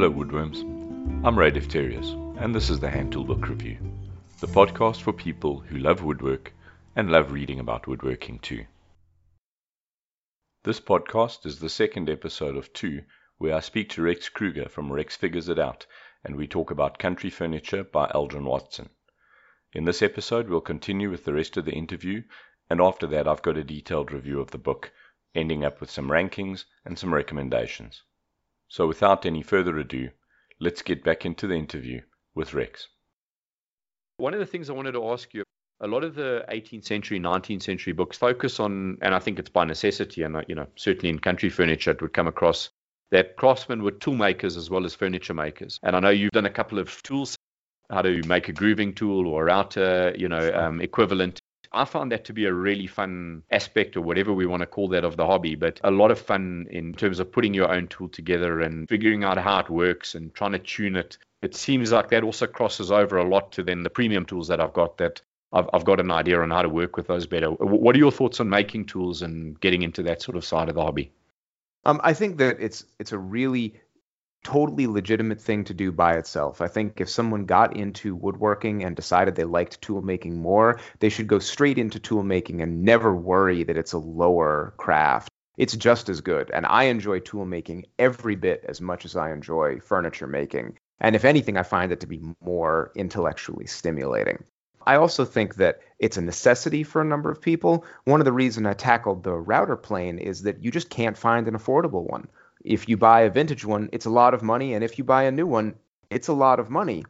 Hello, Woodworms. I'm Ray Defterius, and this is the Hand Tool Book Review, the podcast for people who love woodwork and love reading about woodworking too. This podcast is the second episode of two where I speak to Rex Krueger from Rex Figures It Out and we talk about country furniture by Aldren Watson. In this episode, we'll continue with the rest of the interview, and after that, I've got a detailed review of the book, ending up with some rankings and some recommendations. So, without any further ado, let's get back into the interview with Rex. One of the things I wanted to ask you a lot of the 18th century, 19th century books focus on, and I think it's by necessity, and you know, certainly in country furniture, it would come across that craftsmen were tool makers as well as furniture makers. And I know you've done a couple of tools, how to make a grooving tool or a router, you know, um, equivalent. I found that to be a really fun aspect or whatever we want to call that of the hobby, but a lot of fun in terms of putting your own tool together and figuring out how it works and trying to tune it. It seems like that also crosses over a lot to then the premium tools that I've got that I've, I've got an idea on how to work with those better. What are your thoughts on making tools and getting into that sort of side of the hobby? Um, I think that it's it's a really totally legitimate thing to do by itself. I think if someone got into woodworking and decided they liked tool making more, they should go straight into tool making and never worry that it's a lower craft. It's just as good. And I enjoy tool making every bit as much as I enjoy furniture making. And if anything, I find it to be more intellectually stimulating. I also think that it's a necessity for a number of people. One of the reasons I tackled the router plane is that you just can't find an affordable one. If you buy a vintage one, it's a lot of money, and if you buy a new one, it's a lot of money.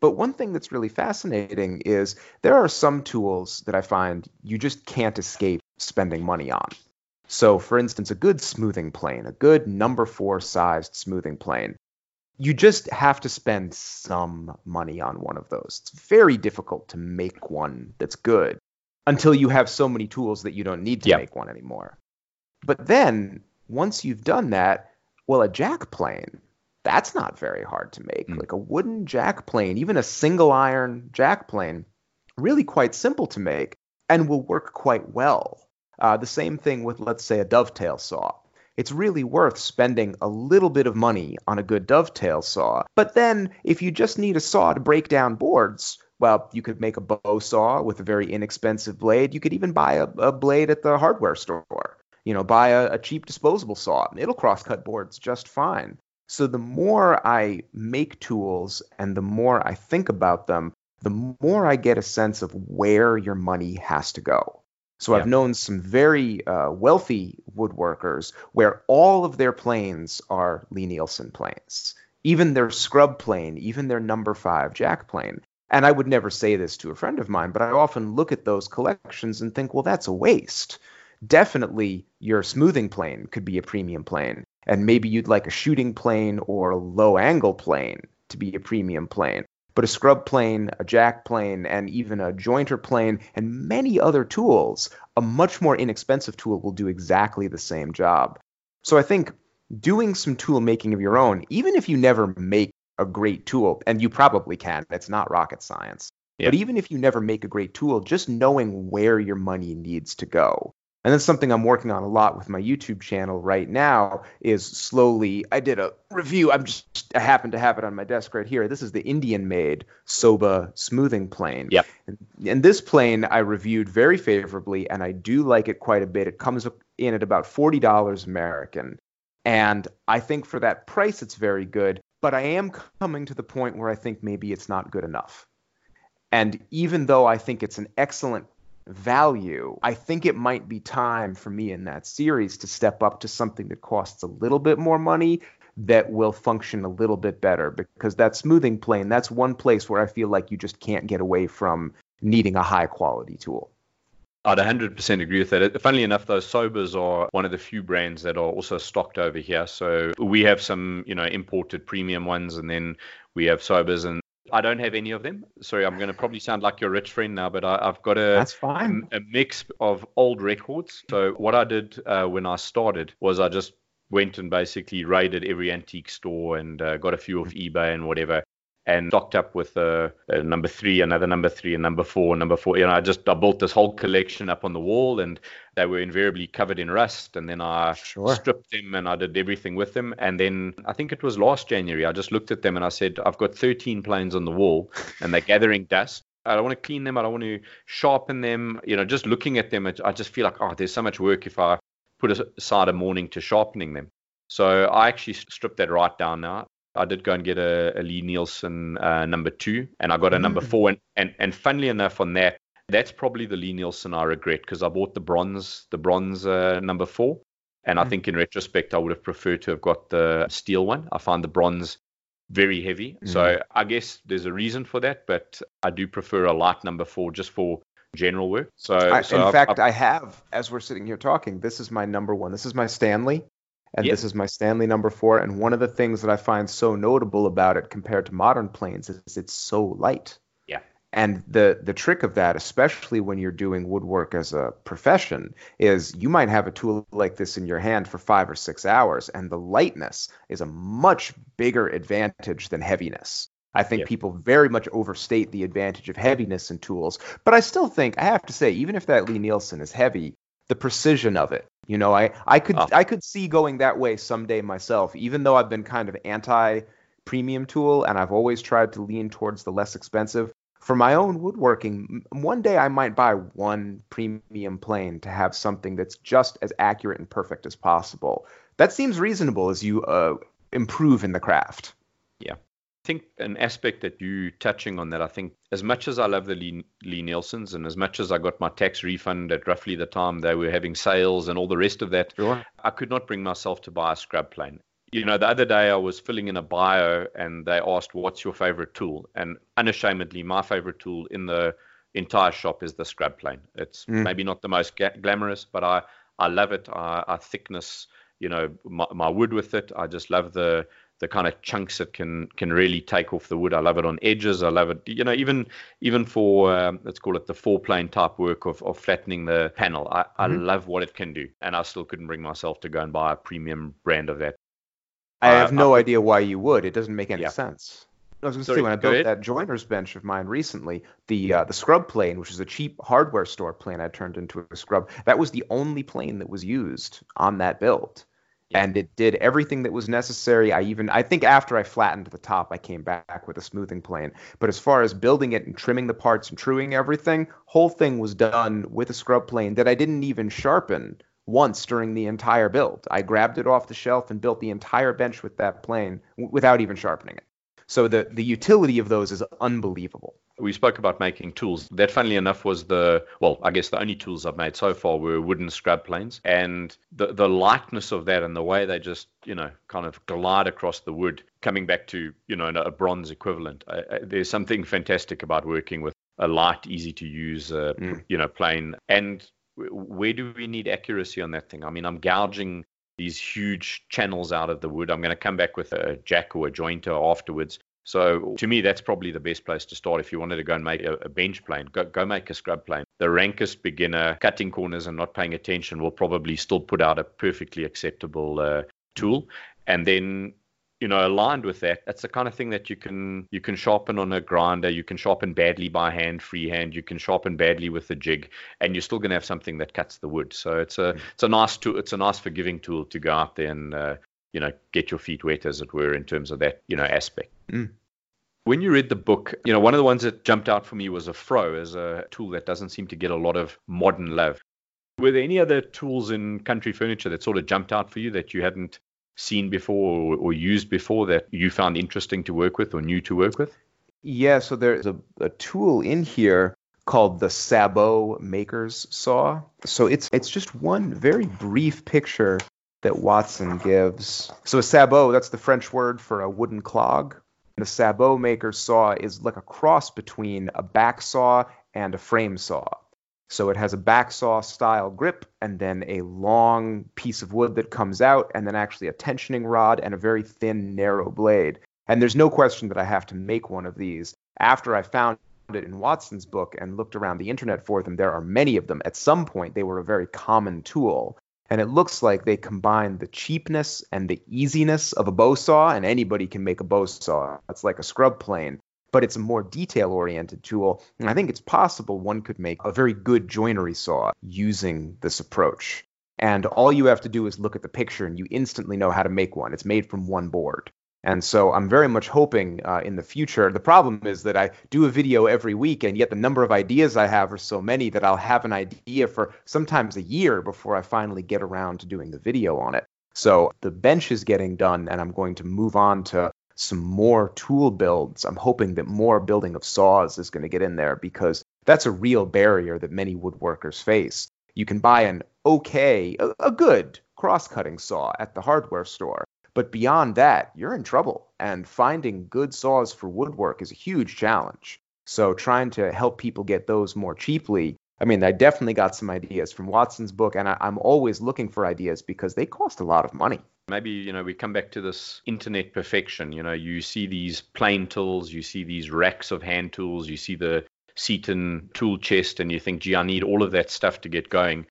But one thing that's really fascinating is there are some tools that I find you just can't escape spending money on. So, for instance, a good smoothing plane, a good number four sized smoothing plane, you just have to spend some money on one of those. It's very difficult to make one that's good until you have so many tools that you don't need to yep. make one anymore. But then once you've done that, well, a jack plane, that's not very hard to make. Mm. Like a wooden jack plane, even a single iron jack plane, really quite simple to make and will work quite well. Uh, the same thing with, let's say, a dovetail saw it's really worth spending a little bit of money on a good dovetail saw. But then, if you just need a saw to break down boards, well, you could make a bow saw with a very inexpensive blade. You could even buy a, a blade at the hardware store. You know, buy a, a cheap disposable saw. And it'll cross cut boards just fine. So the more I make tools and the more I think about them, the more I get a sense of where your money has to go. So yeah. I've known some very uh, wealthy woodworkers where all of their planes are Lie-Nielsen planes, even their scrub plane, even their number five jack plane. And I would never say this to a friend of mine, but I often look at those collections and think, well, that's a waste. Definitely your smoothing plane could be a premium plane. And maybe you'd like a shooting plane or a low angle plane to be a premium plane but a scrub plane, a jack plane, and even a jointer plane, and many other tools, a much more inexpensive tool will do exactly the same job. So I think doing some tool making of your own, even if you never make a great tool, and you probably can, it's not rocket science. But even if you never make a great tool, just knowing where your money needs to go and that's something I'm working on a lot with my YouTube channel right now is slowly I did a review. I'm just I happen to have it on my desk right here. This is the Indian made Soba smoothing plane. Yep. And, and this plane I reviewed very favorably and I do like it quite a bit. It comes in at about $40 American. And I think for that price it's very good, but I am coming to the point where I think maybe it's not good enough. And even though I think it's an excellent value, I think it might be time for me in that series to step up to something that costs a little bit more money that will function a little bit better because that smoothing plane, that's one place where I feel like you just can't get away from needing a high quality tool. I'd 100% agree with that. Funnily enough, those Sobers are one of the few brands that are also stocked over here. So we have some, you know, imported premium ones, and then we have Sobers and I don't have any of them. Sorry, I'm going to probably sound like your rich friend now, but I, have got a that's fine a, a, mix of old records. So what I did uh, when I started was I just went and basically raided every antique store and uh, got a few off eBay and whatever. And stocked up with a, a, number three, another number three, and number four, number four. You know, I just I built this whole collection up on the wall, and they were invariably covered in rust. And then I sure. stripped them and I did everything with them. And then I think it was last January, I just looked at them and I said, I've got 13 planes on the wall, and they're gathering dust. I don't want to clean them. I don't want to sharpen them. You know, just looking at them, I just feel like, oh, there's so much work if I put aside a morning to sharpening them. So I actually stripped that right down now. I did go and get a, a Lie-Nielsen uh, number two, and I got a mm. number four. And, and and funnily enough, on that, that's probably the Lie-Nielsen I regret because I bought the bronze, the bronze uh, number four, and mm. I think in retrospect I would have preferred to have got the steel one. I find the bronze very heavy, mm. so I guess there's a reason for that. But I do prefer a light number four just for general work. So, I, so in I've, fact, I've, I have as we're sitting here talking. This is my number one. This is my Stanley and yep. this is my Stanley number four. And one of the things that I find so notable about it compared to modern planes is it's so light. Yeah. And the the trick of that, especially when you're doing woodwork as a profession, is you might have a tool like this in your hand for five or six hours, and the lightness is a much bigger advantage than heaviness. I think people very much overstate the advantage of heaviness in tools. But I still think, I have to say, even if that Lie-Nielsen is heavy, the precision of it. You know, I I could oh. I could see going that way someday myself, even though I've been kind of anti premium tool and I've always tried to lean towards the less expensive. For my own woodworking, one day I might buy one premium plane to have something that's just as accurate and perfect as possible. That seems reasonable as you uh, improve in the craft. Yeah think an aspect that you touching on that I think as much as I love the Lee, Lie-Nielsens and as much as I got my tax refund at roughly the time they were having sales and all the rest of that, sure. I could not bring myself to buy a scrub plane. You know, the other day I was filling in a bio and they asked, "What's your favorite tool?" And unashamedly, my favorite tool in the entire shop is the scrub plane. It's mm. maybe not the most ga- glamorous, but I I love it. I, I thickness, you know, my, my wood with it. I just love the the kind of chunks it can can really take off the wood. I love it on edges. I love it, you know, even even for um, let's call it the four plane type work of, of flattening the panel. I, mm-hmm. I love what it can do, and I still couldn't bring myself to go and buy a premium brand of that. I have no I, idea why you would. It doesn't make any yeah. sense. I was going to say when I built ahead. that joiner's bench of mine recently, the uh, the scrub plane, which is a cheap hardware store plane, I turned into a scrub. That was the only plane that was used on that build and it did everything that was necessary. I even I think after I flattened the top, I came back with a smoothing plane. But as far as building it and trimming the parts and truing everything, whole thing was done with a scrub plane that I didn't even sharpen once during the entire build. I grabbed it off the shelf and built the entire bench with that plane w- without even sharpening it. So the the utility of those is unbelievable we spoke about making tools. That, funnily enough, was the well, I guess the only tools I've made so far were wooden scrub planes, and the the lightness of that and the way they just you know kind of glide across the wood, coming back to you know a bronze equivalent. Uh, uh there's something fantastic about working with a light, easy to use, uh, mm. you know, plane. And where do we need accuracy on that thing? I mean, I'm gouging these huge channels out of the wood. I'm going to come back with a jack or a jointer afterwards. So to me, that's probably the best place to start if you wanted to go and make a, bench plane. Go, go make a scrub plane. The rankest beginner cutting corners and not paying attention will probably still put out a perfectly acceptable uh, tool. And then you know aligned with that that's the kind of thing that you can you can sharpen on a grinder you can sharpen badly by hand freehand you can sharpen badly with a jig and you're still going to have something that cuts the wood so it's a it's a nice tool it's a nice forgiving tool to go out there and uh, you know get your feet wet as it were in terms of that you know aspect Mm. When you read the book, you know, one of the ones that jumped out for me was a froe as a tool that doesn't seem to get a lot of modern love. Were there any other tools in country furniture that sort of jumped out for you that you hadn't seen before or, or used before that you found interesting to work with or new to work with? Yeah, so there's a, a tool in here called the Sabot Maker's Saw. So it's it's just one very brief picture that Watson gives. So a sabot, that's the French word for a wooden clog. The sabot maker's saw is like a cross between a back saw and a frame saw. So it has a backsaw style grip and then a long piece of wood that comes out and then actually a tensioning rod and a very thin narrow blade. And there's no question that I have to make one of these. After I found it in Watson's book and looked around the internet for them, there are many of them. At some point, they were a very common tool. and it looks like they combine the cheapness and the easiness of a bow saw, and anybody can make a bow saw. It's like a scrub plane, but it's a more detail oriented tool. And I think it's possible one could make a very good joinery saw using this approach. And all you have to do is look at the picture and you instantly know how to make one. It's made from one board. And so I'm very much hoping uh, in the future. The problem is that I do a video every week, and yet the number of ideas I have are so many that I'll have an idea for sometimes a year before I finally get around to doing the video on it. So the bench is getting done, and I'm going to move on to some more tool builds. I'm hoping that more building of saws is going to get in there because that's a real barrier that many woodworkers face. You can buy an okay, a, a good cross cutting saw at the hardware store but beyond that, you're in trouble. And finding good saws for woodwork is a huge challenge. So trying to help people get those more cheaply. I mean, I definitely got some ideas from Watson's book, and I, am always looking for ideas because they cost a lot of money. Maybe, you know, we come back to this internet perfection. You know, you see these plane tools, you see these racks of hand tools, you see the Seaton tool chest, and you think, gee, I need all of that stuff to get going.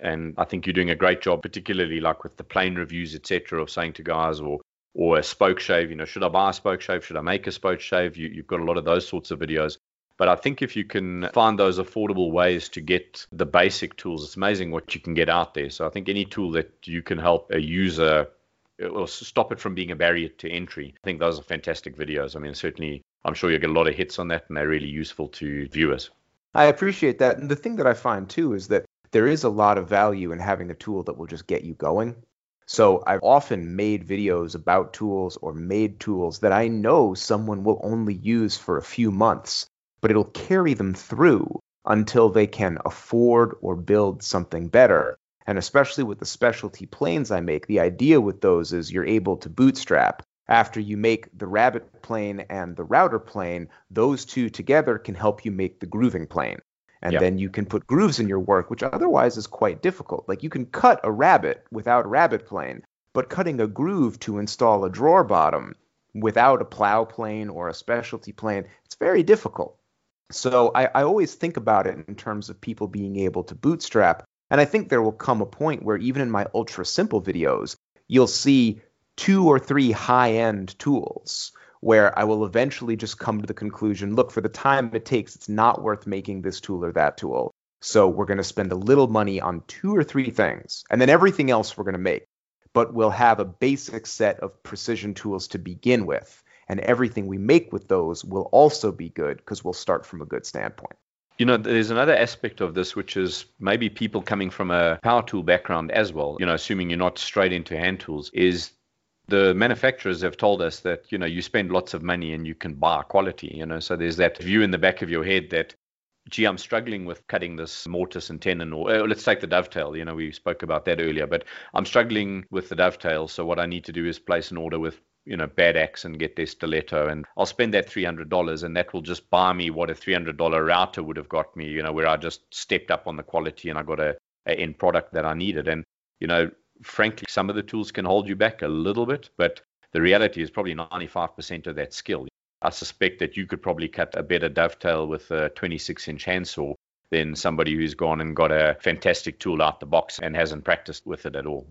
And I think you're doing a great job, particularly like with the plane reviews, etc., of saying to guys or or a spoke shave, you know, should I buy a spoke shave? Should I make a spoke shave? You, you've got a lot of those sorts of videos. But I think if you can find those affordable ways to get the basic tools, it's amazing what you can get out there. So I think any tool that you can help a user uh, or stop it from being a barrier to entry, I think those are fantastic videos. I mean, certainly, I'm sure you'll get a lot of hits on that, and they're really useful to viewers. I appreciate that. And the thing that I find too is that there is a lot of value in having a tool that will just get you going. So I've often made videos about tools or made tools that I know someone will only use for a few months, but it'll carry them through until they can afford or build something better. And especially with the specialty planes I make, the idea with those is you're able to bootstrap. After you make the rabbet plane and the router plane, those two together can help you make the grooving plane and yep. then you can put grooves in your work, which otherwise is quite difficult. Like you can cut a rabbit without a rabbet plane, but cutting a groove to install a drawer bottom without a plow plane or a specialty plane, it's very difficult. So I, I always think about it in terms of people being able to bootstrap. And I think there will come a point where even in my ultra simple videos, you'll see two or three high end tools where I will eventually just come to the conclusion look, for the time it takes, it's not worth making this tool or that tool. So we're going to spend a little money on two or three things, and then everything else we're going to make. But we'll have a basic set of precision tools to begin with. And everything we make with those will also be good because we'll start from a good standpoint. You know, there's another aspect of this, which is maybe people coming from a power tool background as well, you know, assuming you're not straight into hand tools, is the manufacturers have told us that you know you spend lots of money and you can buy quality you know so there's that view in the back of your head that gee i'm struggling with cutting this mortise and tenon or uh, let's take the dovetail you know we spoke about that earlier but i'm struggling with the dovetail so what i need to do is place an order with you know bad axe and get their stiletto and i'll spend that $300 and that will just buy me what a $300 router would have got me you know where i just stepped up on the quality and i got a, a end product that i needed and you know frankly, some of the tools can hold you back a little bit, but the reality is probably 95% of that skill. I suspect that you could probably cut a better dovetail with a 26 inch handsaw than somebody who's gone and got a fantastic tool out the box and hasn't practiced with it at all.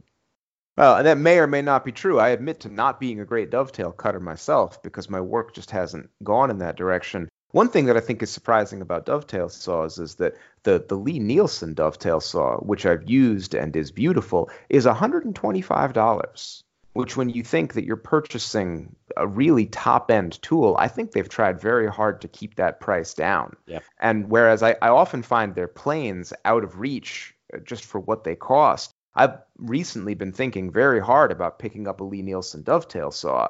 Well, and that may or may not be true. I admit to not being a great dovetail cutter myself because my work just hasn't gone in that direction. One thing that I think is surprising about dovetail saws is that the, the Lie-Nielsen dovetail saw, which I've used and is beautiful, is $125. Which, when you think that you're purchasing a really top end tool, I think they've tried very hard to keep that price down. Yep. And whereas I, I often find their planes out of reach just for what they cost, I've recently been thinking very hard about picking up a Lie-Nielsen dovetail saw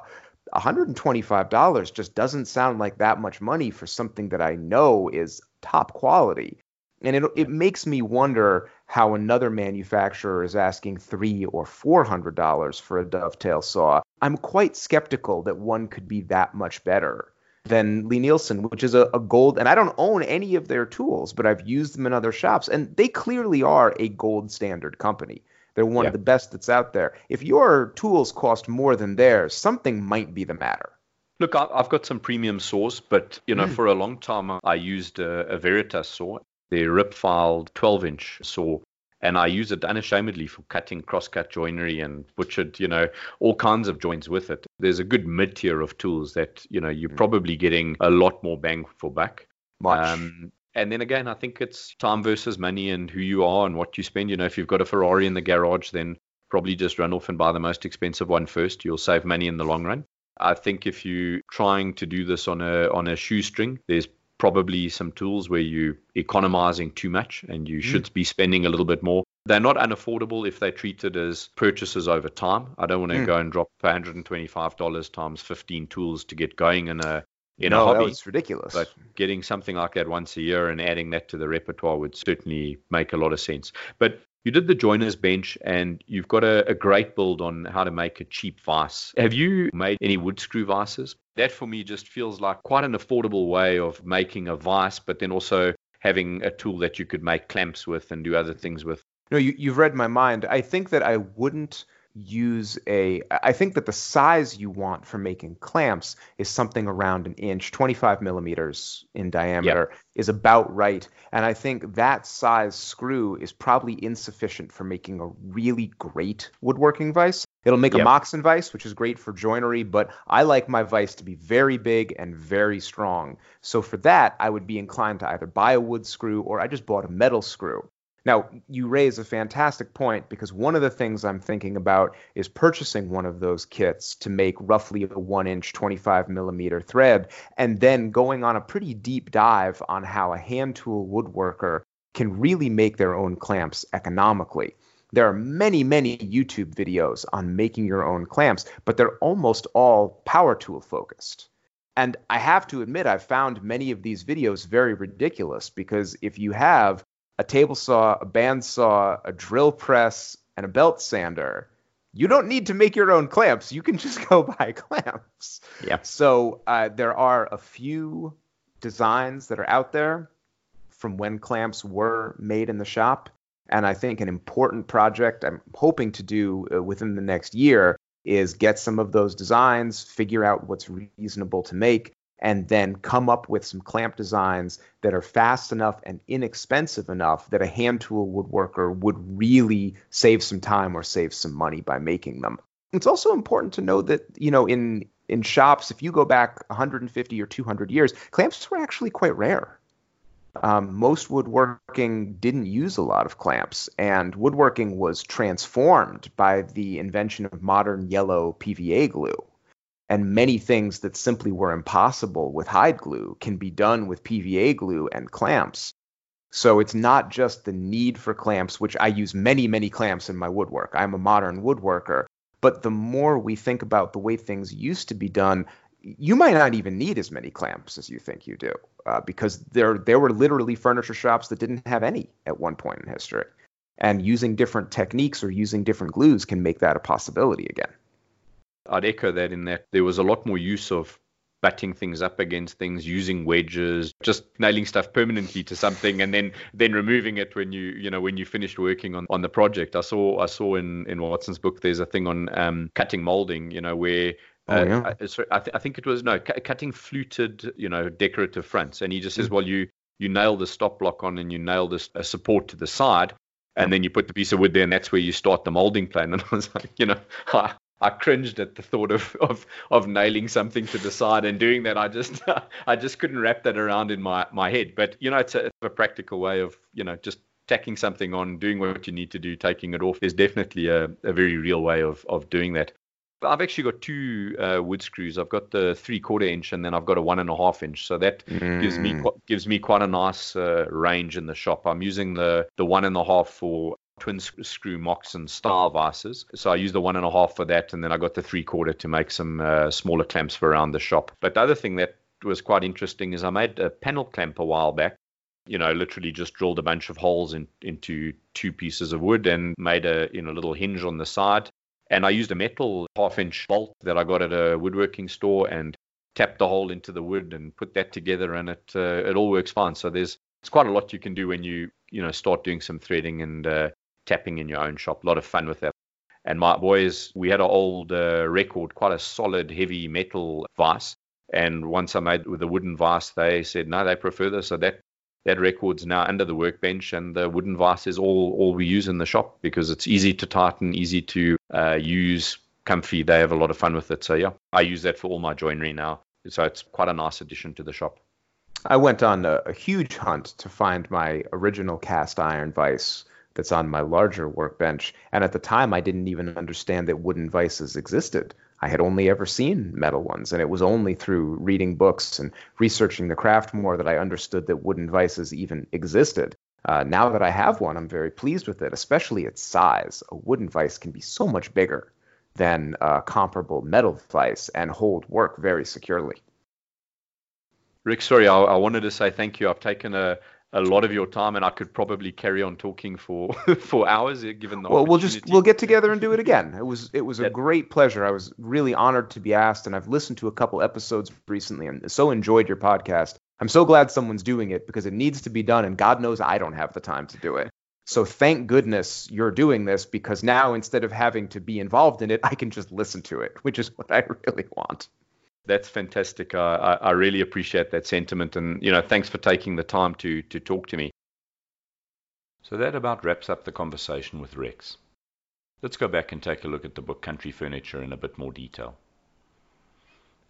$125 just doesn't sound like that much money for something that I know is top quality. And it, it makes me wonder how another manufacturer is asking three or four hundred dollars for a dovetail saw. I'm quite skeptical that one could be that much better than Lie-Nielsen, which is a, a, gold. And I don't own any of their tools, but I've used them in other shops, and they clearly are a gold standard company. They're one yeah. of the best that's out there. If your tools cost more than theirs, something might be the matter. Look, I've got some premium saws, but you know, mm. for a long time I used a, a Veritas saw, the rip filed 12 inch saw, and I use it unashamedly for cutting cross-cut joinery and butchered, you know, all kinds of joints with it. There's a good mid-tier of tools that you know you're mm. probably getting a lot more bang for buck. Much. Um, and then again, I think it's time versus money and who you are and what you spend. You know, if you've got a Ferrari in the garage, then probably just run off and buy the most expensive one first. You'll save money in the long run. I think if you're trying to do this on a on a shoestring, there's probably some tools where you're economizing too much and you mm. should be spending a little bit more. They're not unaffordable if they're treated as purchases over time. I don't want to mm. go and drop $125 times 15 tools to get going in a in no, a hobby. It's ridiculous. But getting something like that once a year and adding that to the repertoire would certainly make a lot of sense. But you did the joiner's bench and you've got a, a, great build on how to make a cheap vise. Have you made any wood screw vices? That for me just feels like quite an affordable way of making a vise, but then also having a tool that you could make clamps with and do other things with. No, you, you've read my mind. I think that I wouldn't use a i think that the size you want for making clamps is something around an inch 25 millimeters in diameter yep. is about right and i think that size screw is probably insufficient for making a really great woodworking vise it'll make yep. a moxon vise which is great for joinery but i like my vise to be very big and very strong so for that i would be inclined to either buy a wood screw or i just bought a metal screw now, you raise a fantastic point because one of the things I'm thinking about is purchasing one of those kits to make roughly a one inch, 25 millimeter thread, and then going on a pretty deep dive on how a hand tool woodworker can really make their own clamps economically. There are many, many YouTube videos on making your own clamps, but they're almost all power tool focused. And I have to admit, I've found many of these videos very ridiculous because if you have a table saw, a bandsaw, a drill press, and a belt sander, you don't need to make your own clamps. You can just go buy clamps. Yeah. So uh, there are a few designs that are out there from when clamps were made in the shop. And I think an important project I'm hoping to do uh, within the next year is get some of those designs, figure out what's reasonable to make, and then come up with some clamp designs that are fast enough and inexpensive enough that a hand tool woodworker would really save some time or save some money by making them. It's also important to know that, you know, in in shops, if you go back 150 or 200 years, clamps were actually quite rare. Um, most woodworking didn't use a lot of clamps, and woodworking was transformed by the invention of modern yellow PVA glue and many things that simply were impossible with hide glue can be done with PVA glue and clamps. So it's not just the need for clamps, which I use many, many clamps in my woodwork. I'm a modern woodworker. But the more we think about the way things used to be done, you might not even need as many clamps as you think you do, uh, because there there were literally furniture shops that didn't have any at one point in history, and using different techniques or using different glues can make that a possibility again. I'd echo that in that there was a lot more use of batting things up against things, using wedges, just nailing stuff permanently to something, and then then removing it when you you know when you finished working on, on the project. I saw I saw in in Watson's book there's a thing on um, cutting molding, you know where. Oh, uh, yeah. I, sorry, I, th- I, think it was no cu- cutting fluted, you know, decorative fronts, and he just says, mm. well, you you nail the stop block on and you nail this a support to the side, and then you put the piece of wood there, and that's where you start the molding plan. And I was like, you know, I cringed at the thought of, of of nailing something to the side and doing that. I just I just couldn't wrap that around in my, my head. But you know, it's a, it's a practical way of you know just tacking something on, doing what you need to do, taking it off. There's definitely a, a very real way of of doing that. I've actually got two uh, wood screws. I've got the three quarter inch and then I've got a one and a half inch. So that mm. gives me mm. gives me quite a nice uh, range in the shop. I'm using the the one and a half for twin screw Moxon style vices. So I used the one and a half for that, and then I got the three quarter to make some uh, smaller clamps for around the shop. But the other thing that was quite interesting is I made a panel clamp a while back. You know, literally just drilled a bunch of holes in, into two pieces of wood and made a you know little hinge on the side. And I used a metal half inch bolt that I got at a woodworking store and tapped the hole into the wood and put that together, and it uh, it all works fine. So there's it's quite a lot you can do when you you know start doing some threading and uh, tapping in your own shop. A lot of fun with that. And my boys, we had an old uh, record, quite a solid, heavy metal vice. And once I made with a wooden vice, they said no, they prefer this. So that that record's now under the workbench, and the wooden vice is all all we use in the shop because it's easy to tighten, easy to uh, use, comfy. They have a lot of fun with it. So yeah, I use that for all my joinery now. So it's quite a nice addition to the shop. I went on a, a huge hunt to find my original cast iron vise that's on my larger workbench, and at the time I didn't even understand that wooden vices existed. I had only ever seen metal ones, and it was only through reading books and researching the craft more that I understood that wooden vices even existed. Uh, now that I have one, I'm very pleased with it, especially its size. A wooden vice can be so much bigger than a comparable metal vice and hold work very securely. Rick, sorry, I, I, wanted to say thank you. I've taken a, a lot of your time, and I could probably carry on talking for for hours, eh, given the. Well, we'll just we'll get together and do it again. It was it was a great pleasure. I was really honored to be asked, and I've listened to a couple episodes recently, and so enjoyed your podcast. I'm so glad someone's doing it because it needs to be done, and God knows I don't have the time to do it. So thank goodness you're doing this because now instead of having to be involved in it, I can just listen to it, which is what I really want that's fantastic. I, I really appreciate that sentiment, and you know, thanks for taking the time to to talk to me. So that about wraps up the conversation with Rex. Let's go back and take a look at the book Country Furniture in a bit more detail.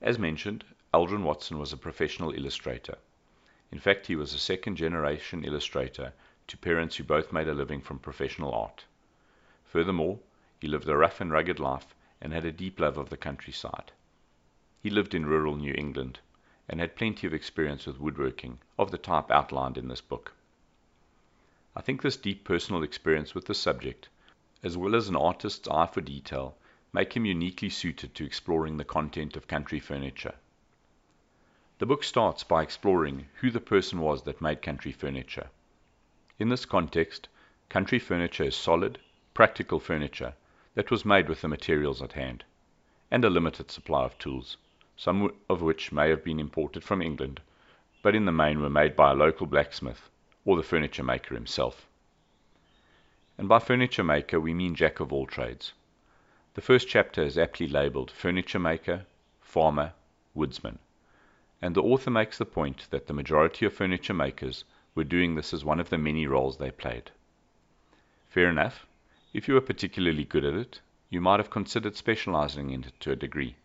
As mentioned, Aldren Watson was a professional illustrator. In fact, he was a second generation illustrator to parents who both made a living from professional art. Furthermore, he lived a rough and rugged life and had a deep love of the countryside. He lived in rural New England, and had plenty of experience with woodworking of the type outlined in this book. I think this deep personal experience with the subject, as well as an artist's eye for detail, make him uniquely suited to exploring the content of country furniture. The book starts by exploring who the person was that made country furniture. In this context, country furniture is solid, practical furniture that was made with the materials at hand, and a limited supply of tools some of which may have been imported from England, but in the main were made by a local blacksmith or the furniture maker himself. And by furniture maker we mean jack of all trades. The first chapter is aptly labelled Furniture Maker, Farmer, Woodsman, and the author makes the point that the majority of furniture makers were doing this as one of the many roles they played. Fair enough, if you were particularly good at it, you might have considered specializing in it to a degree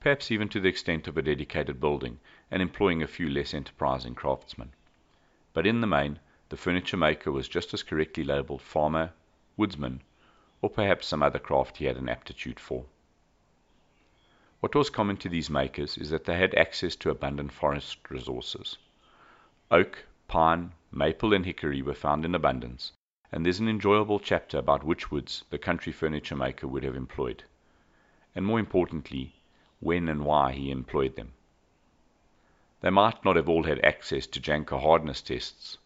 perhaps even to the extent of a dedicated building, and employing a few less enterprising craftsmen. But in the main, the furniture maker was just as correctly labelled farmer, woodsman, or perhaps some other craft he had an aptitude for. What was common to these makers is that they had access to abundant forest resources. Oak, pine, maple, and hickory were found in abundance, and there's an enjoyable chapter about which woods the country furniture maker would have employed. And more importantly, when and why he employed them. They might not have all had access to Janka hardness tests,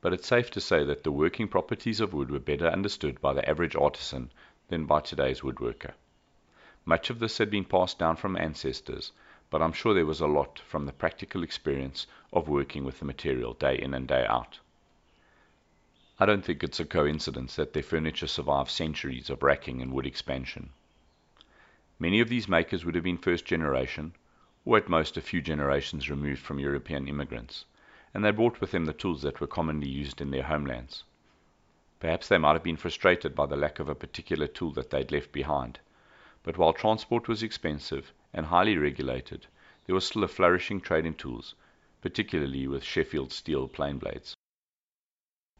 but it's safe to say that the working properties of wood were better understood by the average artisan than by today's woodworker. Much of this had been passed down from ancestors, but I'm sure there was a lot from the practical experience of working with the material day in and day out. I don't think it's a coincidence that their furniture survived centuries of racking and wood expansion. Many of these makers would have been first generation, or at most a few generations removed from European immigrants, and they brought with them the tools that were commonly used in their homelands. Perhaps they might have been frustrated by the lack of a particular tool that they'd left behind, but while transport was expensive and highly regulated, there was still a flourishing trade in tools, particularly with Sheffield steel plane blades.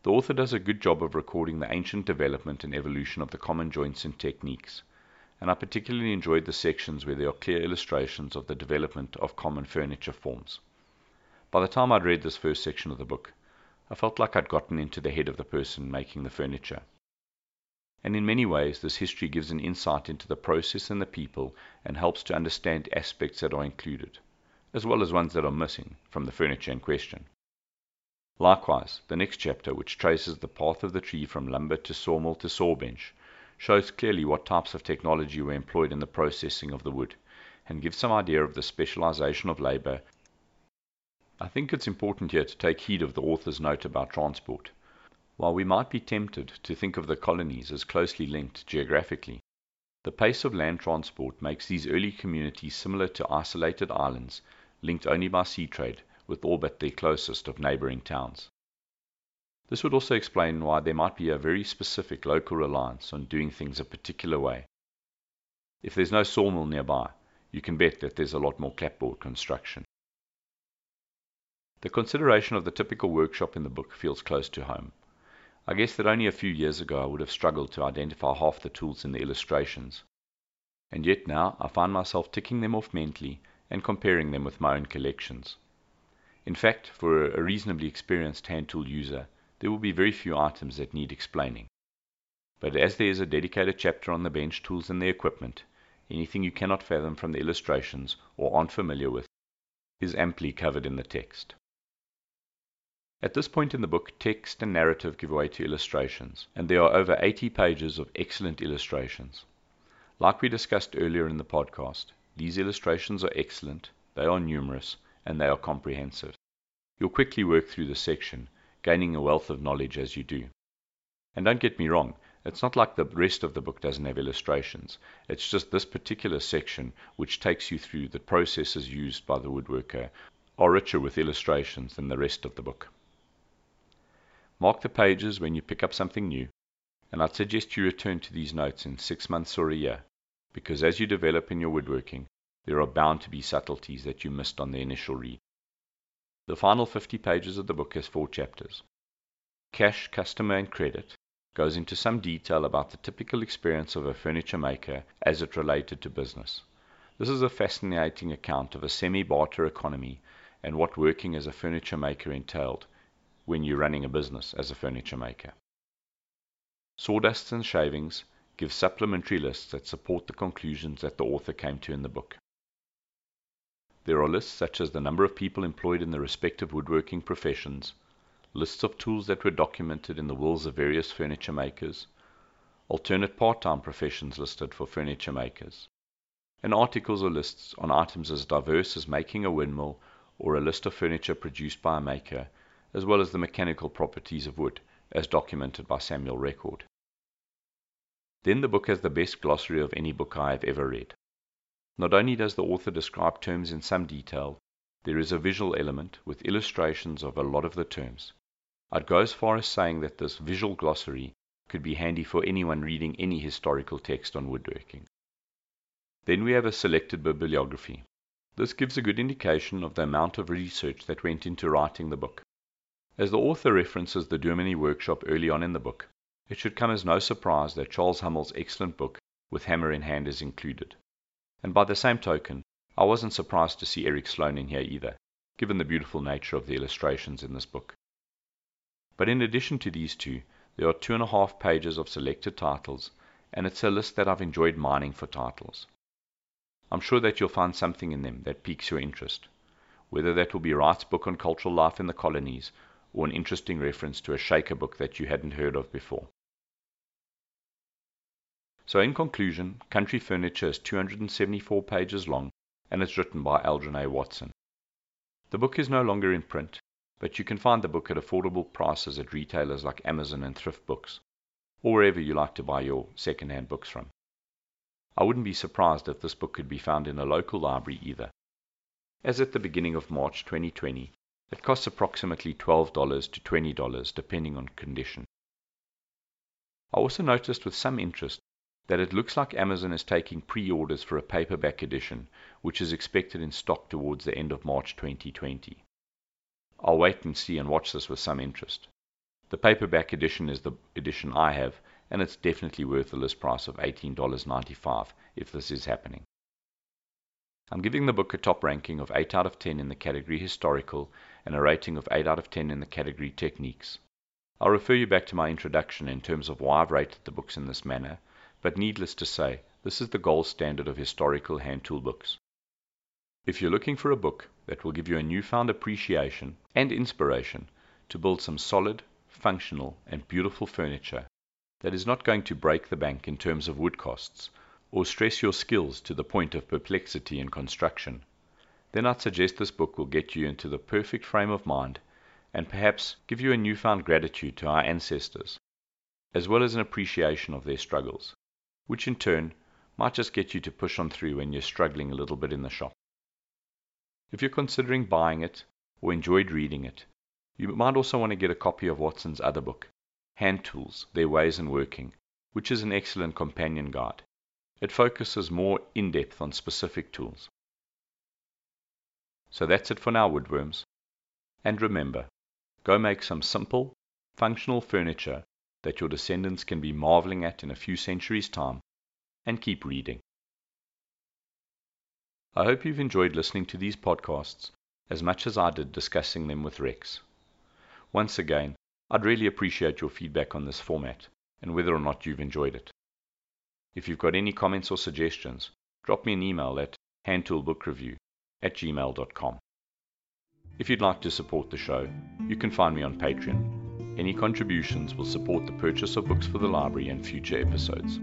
The author does a good job of recording the ancient development and evolution of the common joints and techniques and I particularly enjoyed the sections where there are clear illustrations of the development of common furniture forms. By the time I'd read this first section of the book, I felt like I'd gotten into the head of the person making the furniture. And in many ways, this history gives an insight into the process and the people and helps to understand aspects that are included, as well as ones that are missing from the furniture in question. Likewise, the next chapter, which traces the path of the tree from lumber to sawmill to sawbench, shows clearly what types of technology were employed in the processing of the wood, and gives some idea of the specialization of labor. I think it's important here to take heed of the author's note about transport. While we might be tempted to think of the colonies as closely linked geographically, the pace of land transport makes these early communities similar to isolated islands linked only by sea trade with all but the closest of neighbouring towns. This would also explain why there might be a very specific local reliance on doing things a particular way. If there's no sawmill nearby, you can bet that there's a lot more clapboard construction. The consideration of the typical workshop in the book feels close to home. I guess that only a few years ago I would have struggled to identify half the tools in the illustrations. And yet now I find myself ticking them off mentally and comparing them with my own collections. In fact, for a reasonably experienced hand tool user, there will be very few items that need explaining. But as there is a dedicated chapter on the bench tools and their equipment, anything you cannot fathom from the illustrations or aren't familiar with is amply covered in the text. At this point in the book, text and narrative give way to illustrations, and there are over 80 pages of excellent illustrations. Like we discussed earlier in the podcast, these illustrations are excellent, they are numerous, and they are comprehensive. You'll quickly work through the section, gaining a wealth of knowledge as you do. And don't get me wrong, it's not like the rest of the book doesn't have illustrations. It's just this particular section, which takes you through the processes used by the woodworker, are richer with illustrations than the rest of the book. Mark the pages when you pick up something new, and I'd suggest you return to these notes in six months or a year, because as you develop in your woodworking, there are bound to be subtleties that you missed on the initial read. The final 50 pages of the book has four chapters. Cash, customer, and credit goes into some detail about the typical experience of a furniture maker as it related to business. This is a fascinating account of a semi barter economy and what working as a furniture maker entailed when you're running a business as a furniture maker. Sawdusts and shavings give supplementary lists that support the conclusions that the author came to in the book. There are lists such as the number of people employed in the respective woodworking professions, lists of tools that were documented in the wills of various furniture makers, alternate part-time professions listed for furniture makers, and articles or lists on items as diverse as making a windmill or a list of furniture produced by a maker, as well as the mechanical properties of wood, as documented by Samuel Record. Then the book has the best glossary of any book I have ever read. Not only does the author describe terms in some detail, there is a visual element with illustrations of a lot of the terms. I'd go as far as saying that this visual glossary could be handy for anyone reading any historical text on woodworking. Then we have a selected bibliography. This gives a good indication of the amount of research that went into writing the book. As the author references the Dominy workshop early on in the book, it should come as no surprise that Charles Hummel's excellent book with Hammer in Hand is included. And by the same token, I wasn't surprised to see Eric Sloane in here either, given the beautiful nature of the illustrations in this book. But in addition to these two, there are two and a half pages of selected titles, and it's a list that I've enjoyed mining for titles. I'm sure that you'll find something in them that piques your interest, whether that will be Wright's book on cultural life in the colonies or an interesting reference to a Shaker book that you hadn't heard of before. So, in conclusion, Country Furniture is 274 pages long and it's written by Aldren A. Watson. The book is no longer in print, but you can find the book at affordable prices at retailers like Amazon and Thrift Books, or wherever you like to buy your second-hand books from. I wouldn't be surprised if this book could be found in a local library either. As at the beginning of March 2020, it costs approximately $12 to $20 depending on condition. I also noticed with some interest that it looks like Amazon is taking pre-orders for a paperback edition, which is expected in stock towards the end of March 2020. I'll wait and see and watch this with some interest. The paperback edition is the edition I have, and it's definitely worth the list price of $18.95 if this is happening. I'm giving the book a top ranking of 8 out of 10 in the category Historical and a rating of 8 out of 10 in the category Techniques. I'll refer you back to my introduction in terms of why I've rated the books in this manner, but needless to say, this is the gold standard of historical hand tool books. If you're looking for a book that will give you a newfound appreciation and inspiration to build some solid, functional, and beautiful furniture that is not going to break the bank in terms of wood costs or stress your skills to the point of perplexity in construction, then I'd suggest this book will get you into the perfect frame of mind and perhaps give you a newfound gratitude to our ancestors, as well as an appreciation of their struggles, which in turn might just get you to push on through when you're struggling a little bit in the shop. If you're considering buying it, or enjoyed reading it. You might also want to get a copy of Watson's other book, Hand Tools Their Ways and Working, which is an excellent companion guide. It focuses more in depth on specific tools. So that's it for now, woodworms. And remember, go make some simple, functional furniture that your descendants can be marveling at in a few centuries' time, and keep reading. I hope you've enjoyed listening to these podcasts as much as I did discussing them with Rex. Once again, I'd really appreciate your feedback on this format and whether or not you've enjoyed it. If you've got any comments or suggestions, drop me an email at handtoolbookreview at gmail.com. If you'd like to support the show, you can find me on Patreon. Any contributions will support the purchase of books for the library and future episodes.